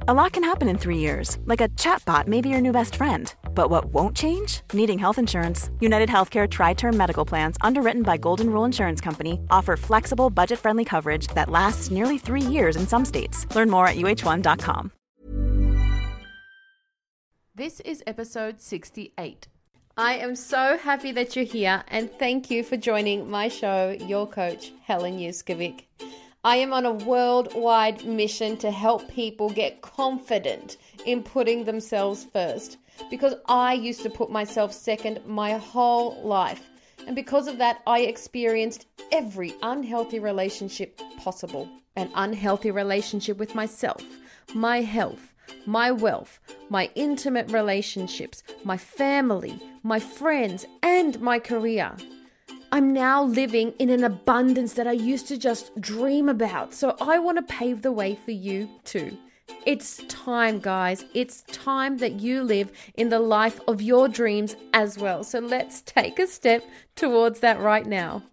A lot can happen in three years, like a chatbot may be your new best friend. But what won't change? Needing health insurance. United Healthcare Tri Term Medical Plans, underwritten by Golden Rule Insurance Company, offer flexible, budget friendly coverage that lasts nearly three years in some states. Learn more at uh1.com. This is episode 68. I am so happy that you're here and thank you for joining my show, your coach, Helen Yuskovic. I am on a worldwide mission to help people get confident in putting themselves first because I used to put myself second my whole life. And because of that, I experienced every unhealthy relationship possible an unhealthy relationship with myself, my health, my wealth, my intimate relationships, my family, my friends, and my career. I'm now living in an abundance that I used to just dream about. So I want to pave the way for you too. It's time, guys. It's time that you live in the life of your dreams as well. So let's take a step towards that right now.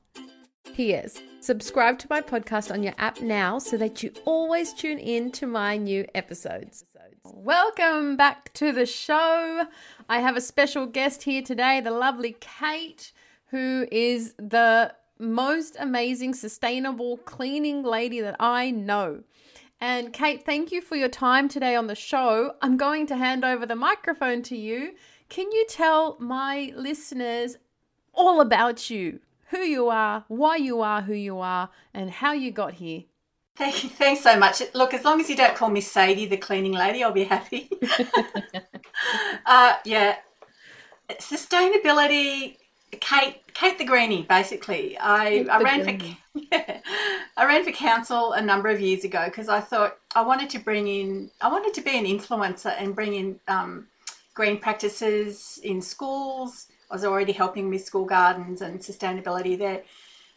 P.S. Subscribe to my podcast on your app now so that you always tune in to my new episodes. Welcome back to the show. I have a special guest here today, the lovely Kate, who is the most amazing sustainable cleaning lady that I know. And Kate, thank you for your time today on the show. I'm going to hand over the microphone to you. Can you tell my listeners all about you? Who you are, why you are who you are, and how you got here? Hey, thanks so much. Look, as long as you don't call me Sadie, the cleaning lady, I'll be happy. uh, yeah, sustainability Kate, Kate the Greenie, basically. I, I ran for yeah, I ran for council a number of years ago because I thought I wanted to bring in, I wanted to be an influencer and bring in um, green practices in schools. I was already helping with school gardens and sustainability there,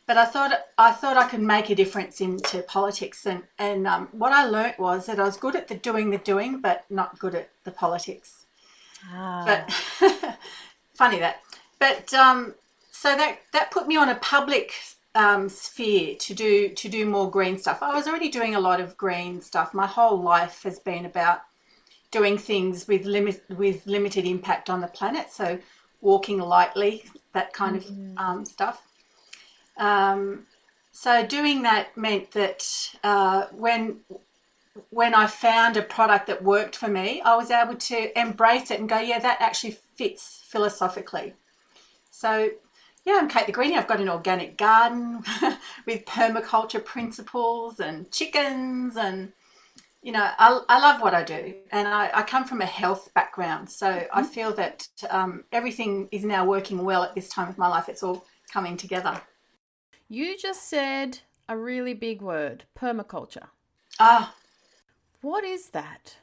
but I thought I thought I could make a difference into politics. And and um, what I learnt was that I was good at the doing the doing, but not good at the politics. Ah. But funny that. But um, so that that put me on a public um, sphere to do to do more green stuff. I was already doing a lot of green stuff. My whole life has been about doing things with limit with limited impact on the planet. So walking lightly, that kind mm-hmm. of um, stuff. Um, so doing that meant that uh, when when I found a product that worked for me, I was able to embrace it and go, yeah, that actually fits philosophically. So, yeah, I'm Kate the Greenie. I've got an organic garden with permaculture principles and chickens and you know, I, I love what I do, and I, I come from a health background, so mm-hmm. I feel that um, everything is now working well at this time of my life. It's all coming together. You just said a really big word permaculture. Ah. What is that?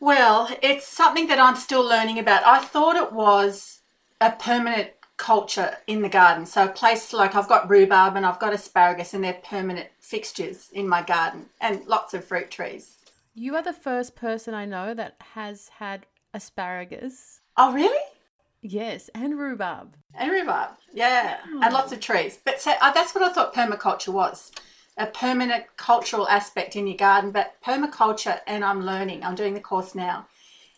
Well, it's something that I'm still learning about. I thought it was a permanent culture in the garden. So a place like I've got rhubarb and I've got asparagus and they're permanent fixtures in my garden and lots of fruit trees. You are the first person I know that has had asparagus. Oh, really? Yes, and rhubarb. And rhubarb, yeah, oh. and lots of trees. But so, uh, that's what I thought permaculture was a permanent cultural aspect in your garden. But permaculture, and I'm learning, I'm doing the course now,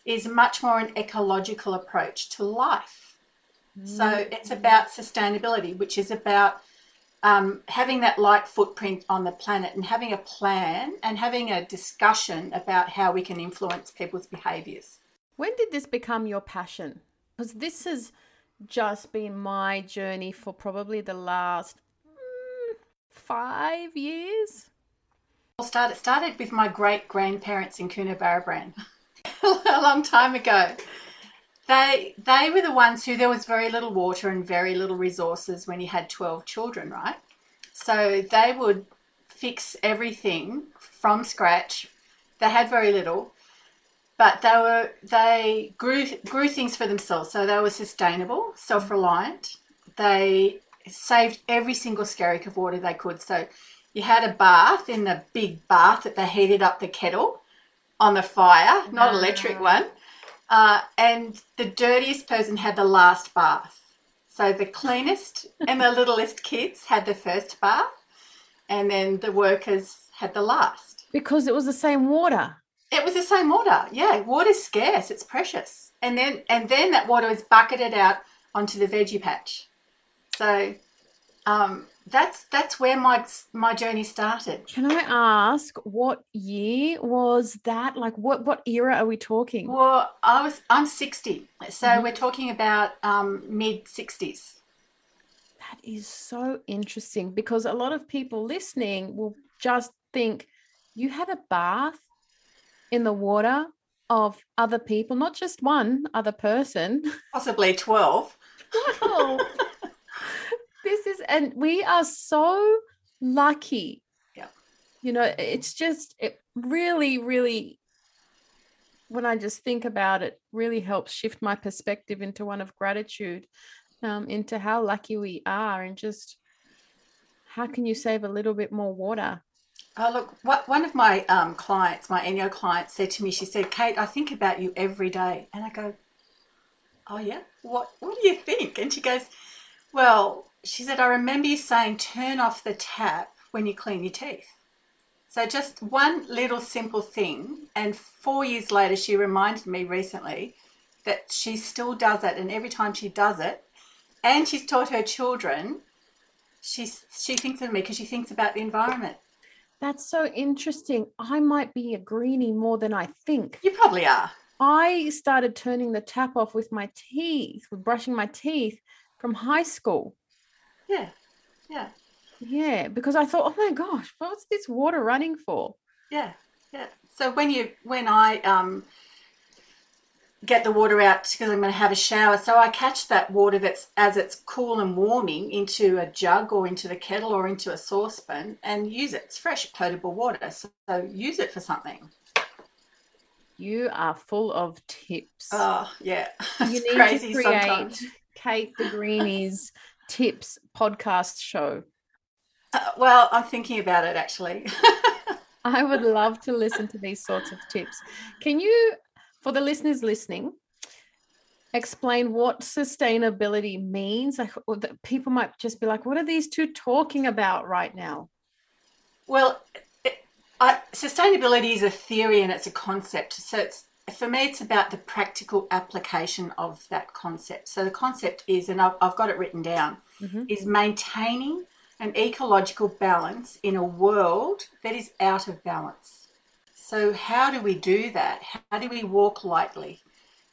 is much more an ecological approach to life. So it's about sustainability, which is about um, having that light footprint on the planet and having a plan and having a discussion about how we can influence people's behaviours. When did this become your passion? Because this has just been my journey for probably the last mm, five years. Well, started it started with my great grandparents in Coonabarabran a long time ago. They they were the ones who there was very little water and very little resources when you had twelve children, right? So they would fix everything from scratch. They had very little, but they were they grew grew things for themselves. So they were sustainable, self reliant. They saved every single skerrick of water they could. So you had a bath in the big bath that they heated up the kettle on the fire, not electric ah. one. Uh, and the dirtiest person had the last bath. So the cleanest and the littlest kids had the first bath, and then the workers had the last. Because it was the same water. It was the same water. Yeah, water's scarce. It's precious. And then and then that water was bucketed out onto the veggie patch. So um, that's that's where my my journey started. Can I ask what year was that? Like what what era are we talking? Well, I was I'm 60. So mm-hmm. we're talking about um, mid 60s. That is so interesting because a lot of people listening will just think you had a bath in the water of other people, not just one other person. Possibly 12. 12 this is and we are so lucky yeah you know it's just it really really when i just think about it really helps shift my perspective into one of gratitude um, into how lucky we are and just how can you save a little bit more water Oh, look, what, one of my um, clients, my Enneagram client, said to me, she said, Kate, I think about you every day. And I go, Oh, yeah? What, what do you think? And she goes, Well, she said, I remember you saying turn off the tap when you clean your teeth. So just one little simple thing. And four years later, she reminded me recently that she still does it. And every time she does it, and she's taught her children, she's, she thinks of me because she thinks about the environment. That's so interesting. I might be a greenie more than I think. You probably are. I started turning the tap off with my teeth, with brushing my teeth from high school. Yeah. Yeah. Yeah, because I thought, oh my gosh, what's this water running for? Yeah. Yeah. So when you when I um get the water out because I'm going to have a shower. So I catch that water that's as it's cool and warming into a jug or into the kettle or into a saucepan and use it. It's fresh, potable water. So, so use it for something. You are full of tips. Oh yeah, it's you need to create sometimes. Kate the Greenies tips podcast show? Uh, well, I'm thinking about it actually. I would love to listen to these sorts of tips. Can you, for the listeners listening, explain what sustainability means? Like, people might just be like, "What are these two talking about right now?" Well, it, I, sustainability is a theory and it's a concept. So it's for me, it's about the practical application of that concept. So the concept is, and I've, I've got it written down, mm-hmm. is maintaining an ecological balance in a world that is out of balance. So how do we do that? How do we walk lightly?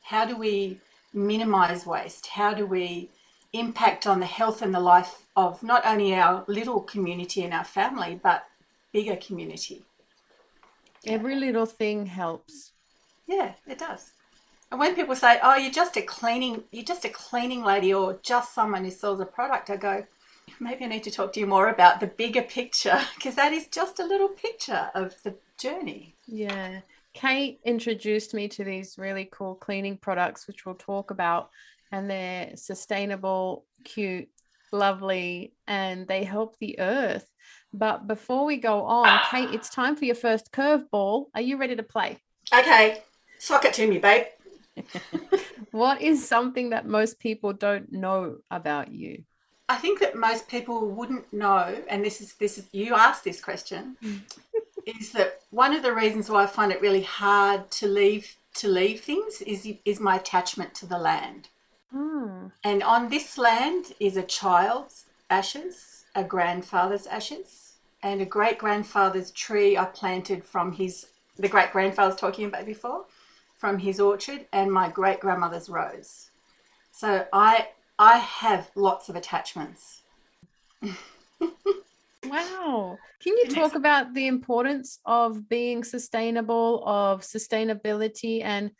How do we minimize waste? How do we impact on the health and the life of not only our little community and our family, but bigger community? Every little thing helps. Yeah, it does. And when people say, "Oh, you're just a cleaning, you're just a cleaning lady, or just someone who sells a product," I go, maybe I need to talk to you more about the bigger picture because that is just a little picture of the journey. Yeah. Kate introduced me to these really cool cleaning products, which we'll talk about, and they're sustainable, cute, lovely, and they help the earth. But before we go on, Kate, it's time for your first curveball. Are you ready to play? Okay. Sock it to me, babe. what is something that most people don't know about you? I think that most people wouldn't know, and this is this is you asked this question, is that one of the reasons why I find it really hard to leave to leave things is is my attachment to the land. Hmm. And on this land is a child's ashes, a grandfather's ashes, and a great grandfather's tree I planted from his the great grandfather was talking about before from his orchard and my great grandmother's rose. So I I have lots of attachments. wow. Can you talk about the importance of being sustainable, of sustainability, and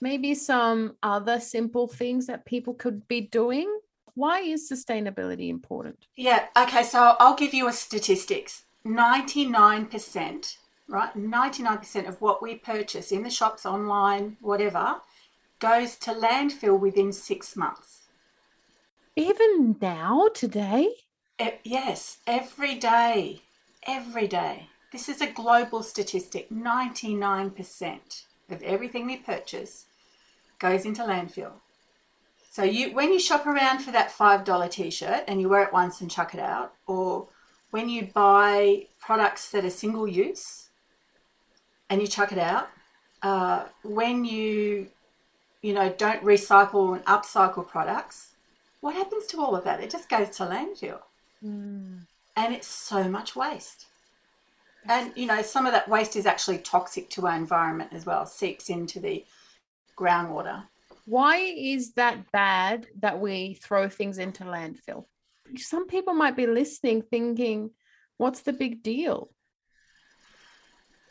maybe some other simple things that people could be doing? Why is sustainability important? Yeah, okay, so I'll give you a statistics. 99%, right? 99% of what we purchase in the shops, online, whatever, goes to landfill within six months. Even now, today? yes, every day. Every day. This is a global statistic. 99% of everything we purchase goes into landfill. So you when you shop around for that $5 t-shirt and you wear it once and chuck it out or when you buy products that are single use and you chuck it out, uh, when you you know don't recycle and upcycle products, what happens to all of that? It just goes to landfill. Mm. And it's so much waste. And you know, some of that waste is actually toxic to our environment as well, seeps into the groundwater. Why is that bad that we throw things into landfill? Some people might be listening thinking, what's the big deal?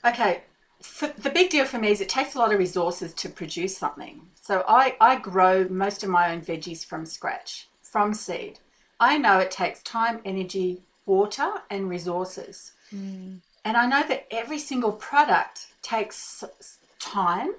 Okay, for, the big deal for me is it takes a lot of resources to produce something. So I, I grow most of my own veggies from scratch, from seed. I know it takes time, energy, water, and resources. Mm. And I know that every single product takes time,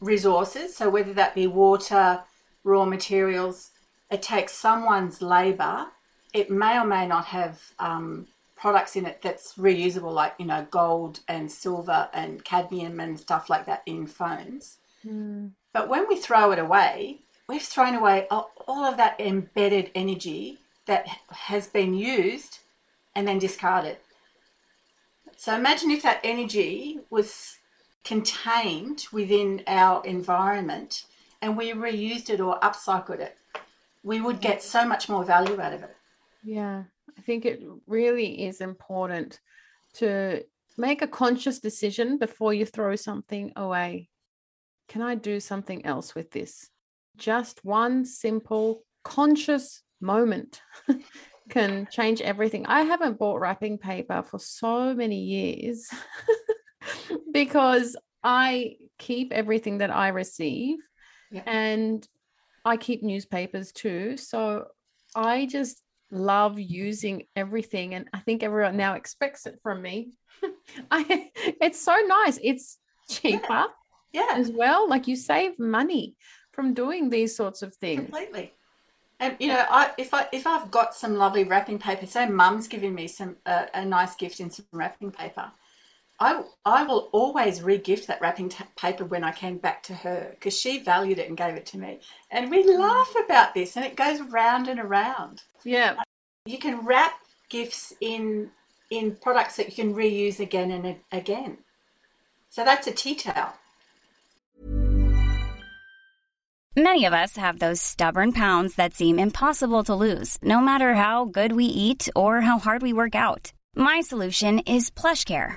resources. So whether that be water, raw materials, it takes someone's labor. It may or may not have um, products in it that's reusable, like you know gold and silver and cadmium and stuff like that in phones. Mm. But when we throw it away, we've thrown away all of that embedded energy that has been used and then discarded. So imagine if that energy was contained within our environment and we reused it or upcycled it. We would get so much more value out of it. Yeah. I think it really is important to make a conscious decision before you throw something away. Can I do something else with this? Just one simple conscious moment can change everything. I haven't bought wrapping paper for so many years because I keep everything that I receive yeah. and I keep newspapers too. So I just love using everything and I think everyone now expects it from me. I it's so nice. It's cheaper yeah. yeah. as well. Like you save money from doing these sorts of things. Completely. And you know, I if I if I've got some lovely wrapping paper, say Mum's giving me some uh, a nice gift in some wrapping paper, I I will always re-gift that wrapping t- paper when I came back to her because she valued it and gave it to me, and we mm. laugh about this, and it goes round and around. Yeah. You can wrap gifts in in products that you can reuse again and again. So that's a tea towel. Many of us have those stubborn pounds that seem impossible to lose, no matter how good we eat or how hard we work out. My solution is PlushCare.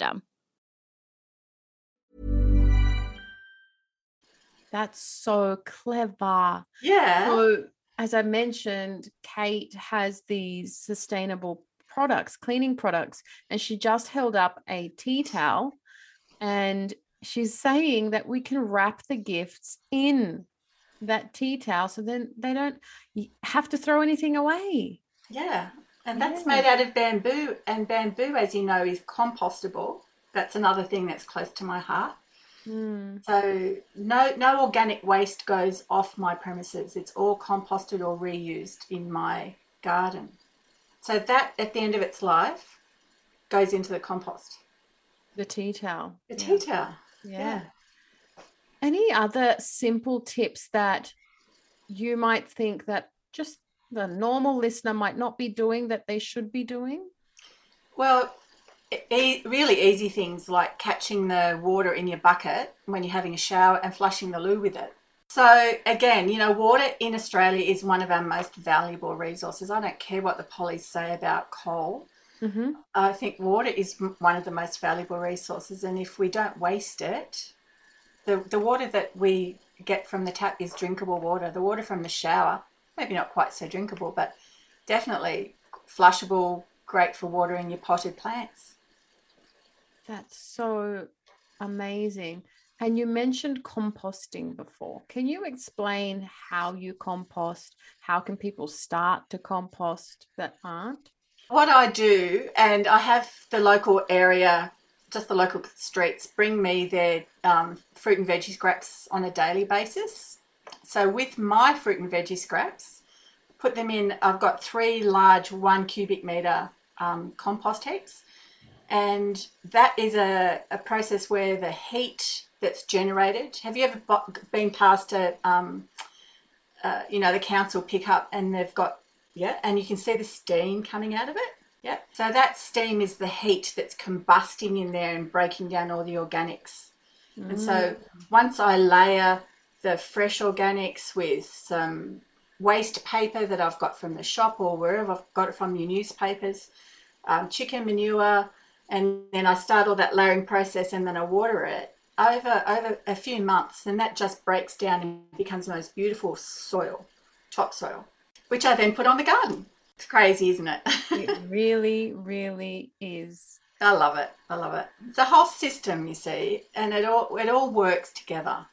system. That's so clever. Yeah. So, as I mentioned, Kate has these sustainable products, cleaning products, and she just held up a tea towel And she's saying that we can wrap the gifts in that tea towel so then they don't have to throw anything away. Yeah. And that's yeah. made out of bamboo. And bamboo, as you know, is compostable. That's another thing that's close to my heart. Mm. So no no organic waste goes off my premises. It's all composted or reused in my garden. So that at the end of its life goes into the compost. The tea towel. The tea towel. Yeah. yeah. Any other simple tips that you might think that just the normal listener might not be doing that they should be doing? Well, e- really easy things like catching the water in your bucket when you're having a shower and flushing the loo with it. So again, you know, water in Australia is one of our most valuable resources. I don't care what the police say about coal. Mm-hmm. I think water is one of the most valuable resources, and if we don't waste it, the the water that we get from the tap is drinkable water. The water from the shower, maybe not quite so drinkable, but definitely flushable, great for watering your potted plants. That's so amazing. And you mentioned composting before. Can you explain how you compost? How can people start to compost that aren't? What I do, and I have the local area, just the local streets, bring me their um, fruit and veggie scraps on a daily basis. So with my fruit and veggie scraps, put them in, I've got three large one cubic metre um, compost heaps and that is a, a process where the heat that's generated. Have you ever been past a, um, uh, you know, the council pickup and they've got, yeah, and you can see the steam coming out of it? Yeah. So that steam is the heat that's combusting in there and breaking down all the organics. Mm. And so mm. once I layer the fresh organics with some waste paper that I've got from the shop or wherever I've got it from your newspapers, um, chicken manure, and then I start all that layering process and then I water it over over a few months and that just breaks down and becomes the most beautiful soil, topsoil, which I then put on the garden. It's crazy, isn't it? it really, really is. I love it. I love it. It's a whole system, you see, and it all it all works together.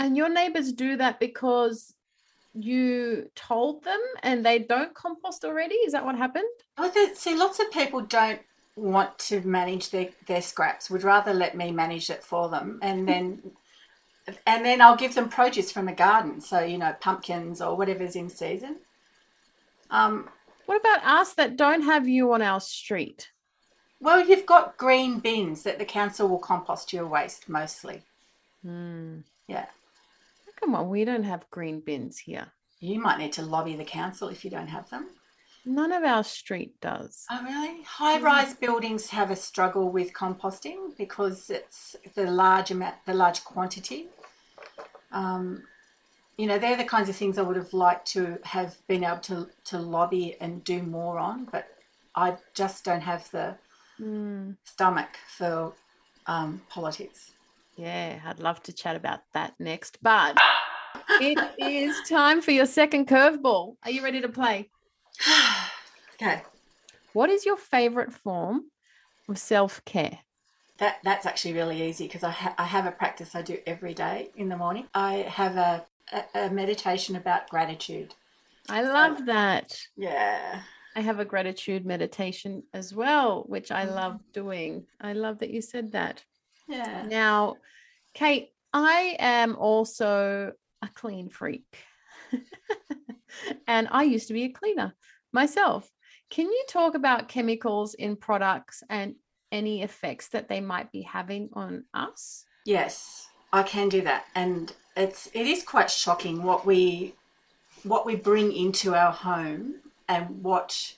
And your neighbors do that because you told them and they don't compost already? Is that what happened? Oh, see, lots of people don't want to manage their, their scraps. Would rather let me manage it for them. And then and then I'll give them produce from the garden. So you know pumpkins or whatever's in season. Um, what about us that don't have you on our street? well you've got green bins that the council will compost your waste mostly. Hmm. yeah come on we don't have green bins here you might need to lobby the council if you don't have them None of our street does. Oh, really? High rise buildings have a struggle with composting because it's the large amount, the large quantity. Um, you know, they're the kinds of things I would have liked to have been able to, to lobby and do more on, but I just don't have the mm. stomach for um, politics. Yeah, I'd love to chat about that next, but it is time for your second curveball. Are you ready to play? okay. What is your favorite form of self care? That that's actually really easy because I ha- I have a practice I do every day in the morning. I have a a, a meditation about gratitude. I love that. Yeah. I have a gratitude meditation as well, which I love mm. doing. I love that you said that. Yeah. Now, Kate, I am also a clean freak. and I used to be a cleaner myself. Can you talk about chemicals in products and any effects that they might be having on us? Yes, I can do that. And it's it is quite shocking what we what we bring into our home and what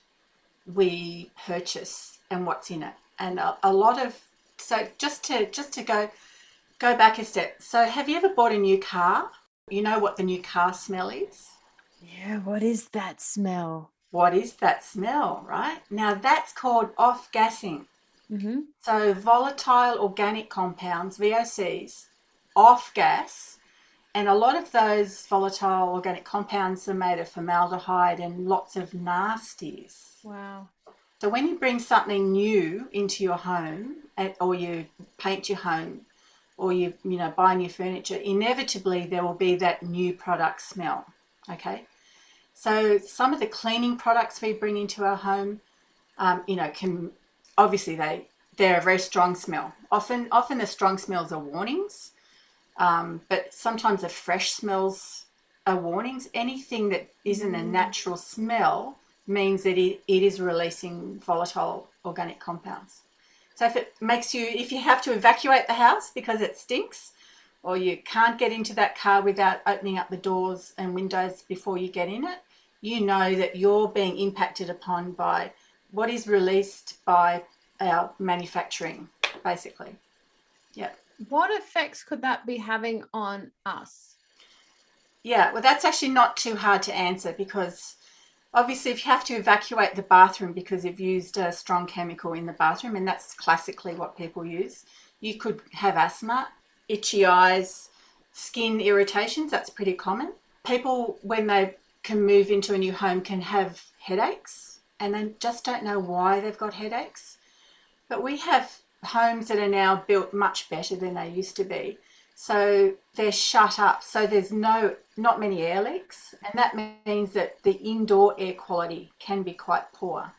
we purchase and what's in it. And a, a lot of so just to just to go go back a step. So have you ever bought a new car? You know what the new car smell is? Yeah, what is that smell? What is that smell, right? Now that's called off gassing. Mm-hmm. So volatile organic compounds, VOCs, off gas, and a lot of those volatile organic compounds are made of formaldehyde and lots of nasties. Wow. So when you bring something new into your home, or you paint your home, or you you know buy new furniture, inevitably there will be that new product smell. Okay, so some of the cleaning products we bring into our home, um, you know, can obviously they they're a very strong smell. Often often the strong smells are warnings, um, but sometimes the fresh smells are warnings. Anything that isn't a mm. natural smell means that it, it is releasing volatile organic compounds. So if it makes you, if you have to evacuate the house because it stinks, or you can't get into that car without opening up the doors and windows before you get in it, you know that you're being impacted upon by what is released by our manufacturing, basically. Yeah. What effects could that be having on us? Yeah, well, that's actually not too hard to answer because obviously, if you have to evacuate the bathroom because you've used a strong chemical in the bathroom, and that's classically what people use, you could have asthma, itchy eyes, skin irritations. That's pretty common. People, when they can move into a new home, can have headaches and they just don't know why they've got headaches. But we have homes that are now built much better than they used to be. So they're shut up. So there's no not many air leaks, and that means that the indoor air quality can be quite poor.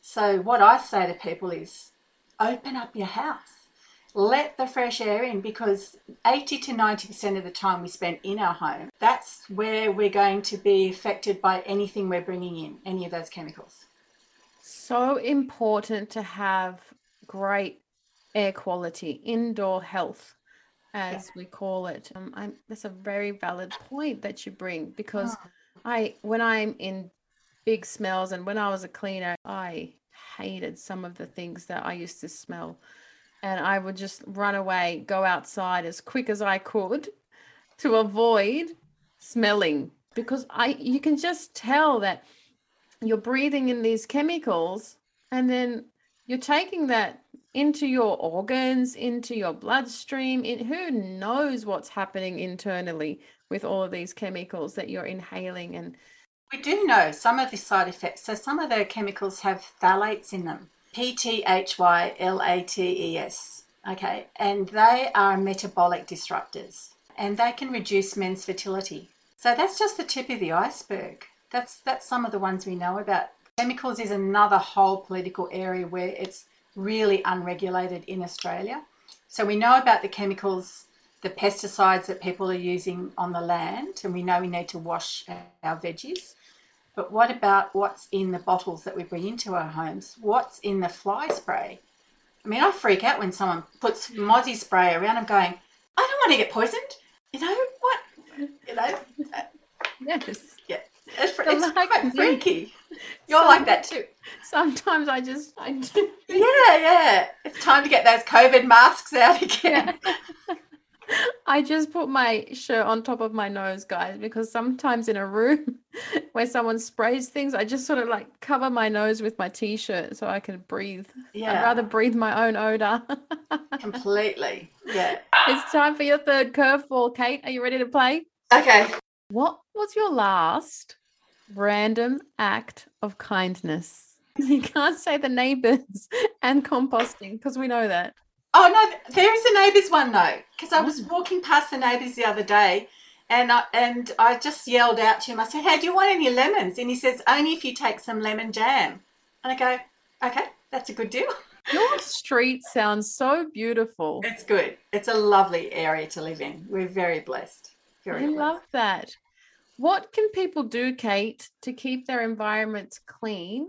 So what I say to people is open up your house. Let the fresh air in because 80 to 90% of the time we spend in our home, that's where we're going to be affected by anything we're bringing in, any of those chemicals. So important to have great air quality, indoor health, as yeah. we call it. Um, I'm, that's a very valid point that you bring because oh. I, when I'm in big smells and when I was a cleaner, I hated some of the things that I used to smell. And I would just run away, go outside as quick as I could to avoid smelling because I you can just tell that you're breathing in these chemicals and then you're taking that into your organs, into your bloodstream. In, who knows what's happening internally with all of these chemicals that you're inhaling and we do know some of the side effects. So some of the chemicals have phthalates in them. P T H Y L A T E S. Okay, and they are metabolic disruptors and they can reduce men's fertility. So that's just the tip of the iceberg. That's that's some of the ones we know about. Chemicals is another whole political area where it's really unregulated in Australia. So we know about the chemicals, the pesticides that people are using on the land, and we know we need to wash our veggies. But what about what's in the bottles that we bring into our homes? What's in the fly spray? I mean, I freak out when someone puts mozzie spray around. I'm going, I don't want to get poisoned. You know what? You know. Yes. Yeah. It's, it's quite freaky. You're like that too. Sometimes I just I do. Yeah, yeah. It's time to get those COVID masks out again. Yeah. I just put my shirt on top of my nose, guys, because sometimes in a room where someone sprays things, I just sort of like cover my nose with my t-shirt so I can breathe. Yeah. I'd rather breathe my own odor. Completely. Yeah. It's time for your third curveball, Kate. Are you ready to play? Okay. What was your last random act of kindness? You can't say the neighbors and composting because we know that. Oh no, there is a neighbours one though, because I was mm. walking past the neighbours the other day, and I, and I just yelled out to him. I said, "Hey, do you want any lemons?" And he says, "Only if you take some lemon jam." And I go, "Okay, that's a good deal." Your street sounds so beautiful. It's good. It's a lovely area to live in. We're very blessed. Very. I blessed. love that. What can people do, Kate, to keep their environments clean,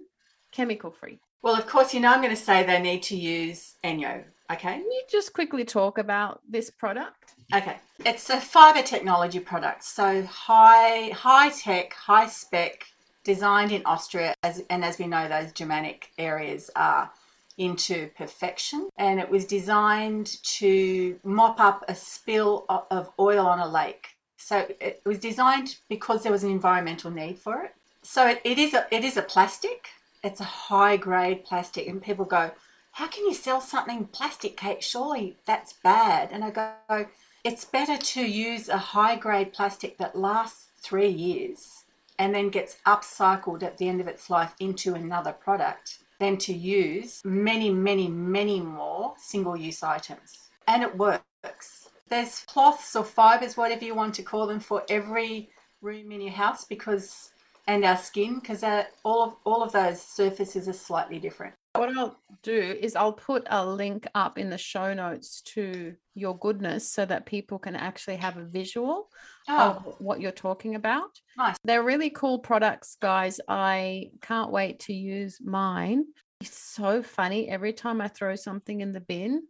chemical free? Well, of course, you know I'm going to say they need to use ENJO. Okay. Can you just quickly talk about this product? Okay. It's a fiber technology product. So high high tech, high spec, designed in Austria as and as we know those Germanic areas are into perfection and it was designed to mop up a spill of oil on a lake so it was designed because there was an environmental need for it. So it, it is a it is a plastic. It's a high grade plastic, and people go, "How can you sell something plastic, Kate? Surely that's bad." And I go, "It's better to use a high grade plastic that lasts three years." and then gets upcycled at the end of its life into another product than to use many, many, many more single use items. And it works. There's cloths or fibers, whatever you want to call them, for every room in your house because and our skin because all of all of those surfaces are slightly different. What I'll do is I'll put a link up in the show notes to your goodness so that people can actually have a visual oh. of what you're talking about. Nice. They're really cool products, guys. I can't wait to use mine. It's so funny. Every time I throw something in the bin,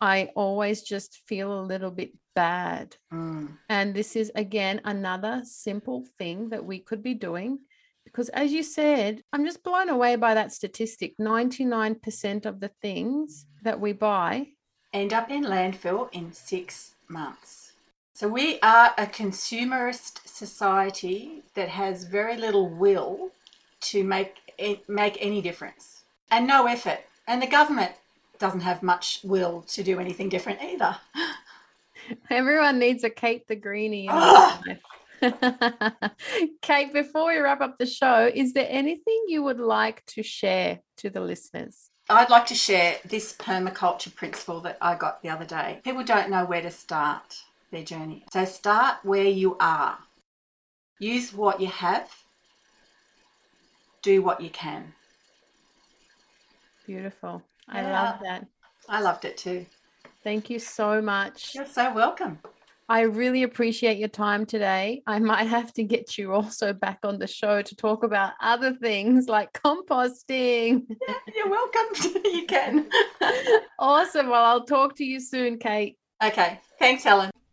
I always just feel a little bit bad. Mm. And this is, again, another simple thing that we could be doing. Because as you said, I'm just blown away by that statistic 99% of the things that we buy end up in landfill in six months. So we are a consumerist society that has very little will to make make any difference and no effort. And the government doesn't have much will to do anything different either. Everyone needs a Kate the Greenie. Ah! Kate, before we wrap up the show, is there anything you would like to share to the listeners? I'd like to share this permaculture principle that I got the other day. People don't know where to start their journey. So start where you are. Use what you have. Do what you can. Beautiful. I yeah. love that. I loved it too. Thank you so much. You're so welcome. I really appreciate your time today. I might have to get you also back on the show to talk about other things like composting. Yeah, you're welcome. you can. awesome. Well, I'll talk to you soon, Kate. Okay. Thanks, Helen.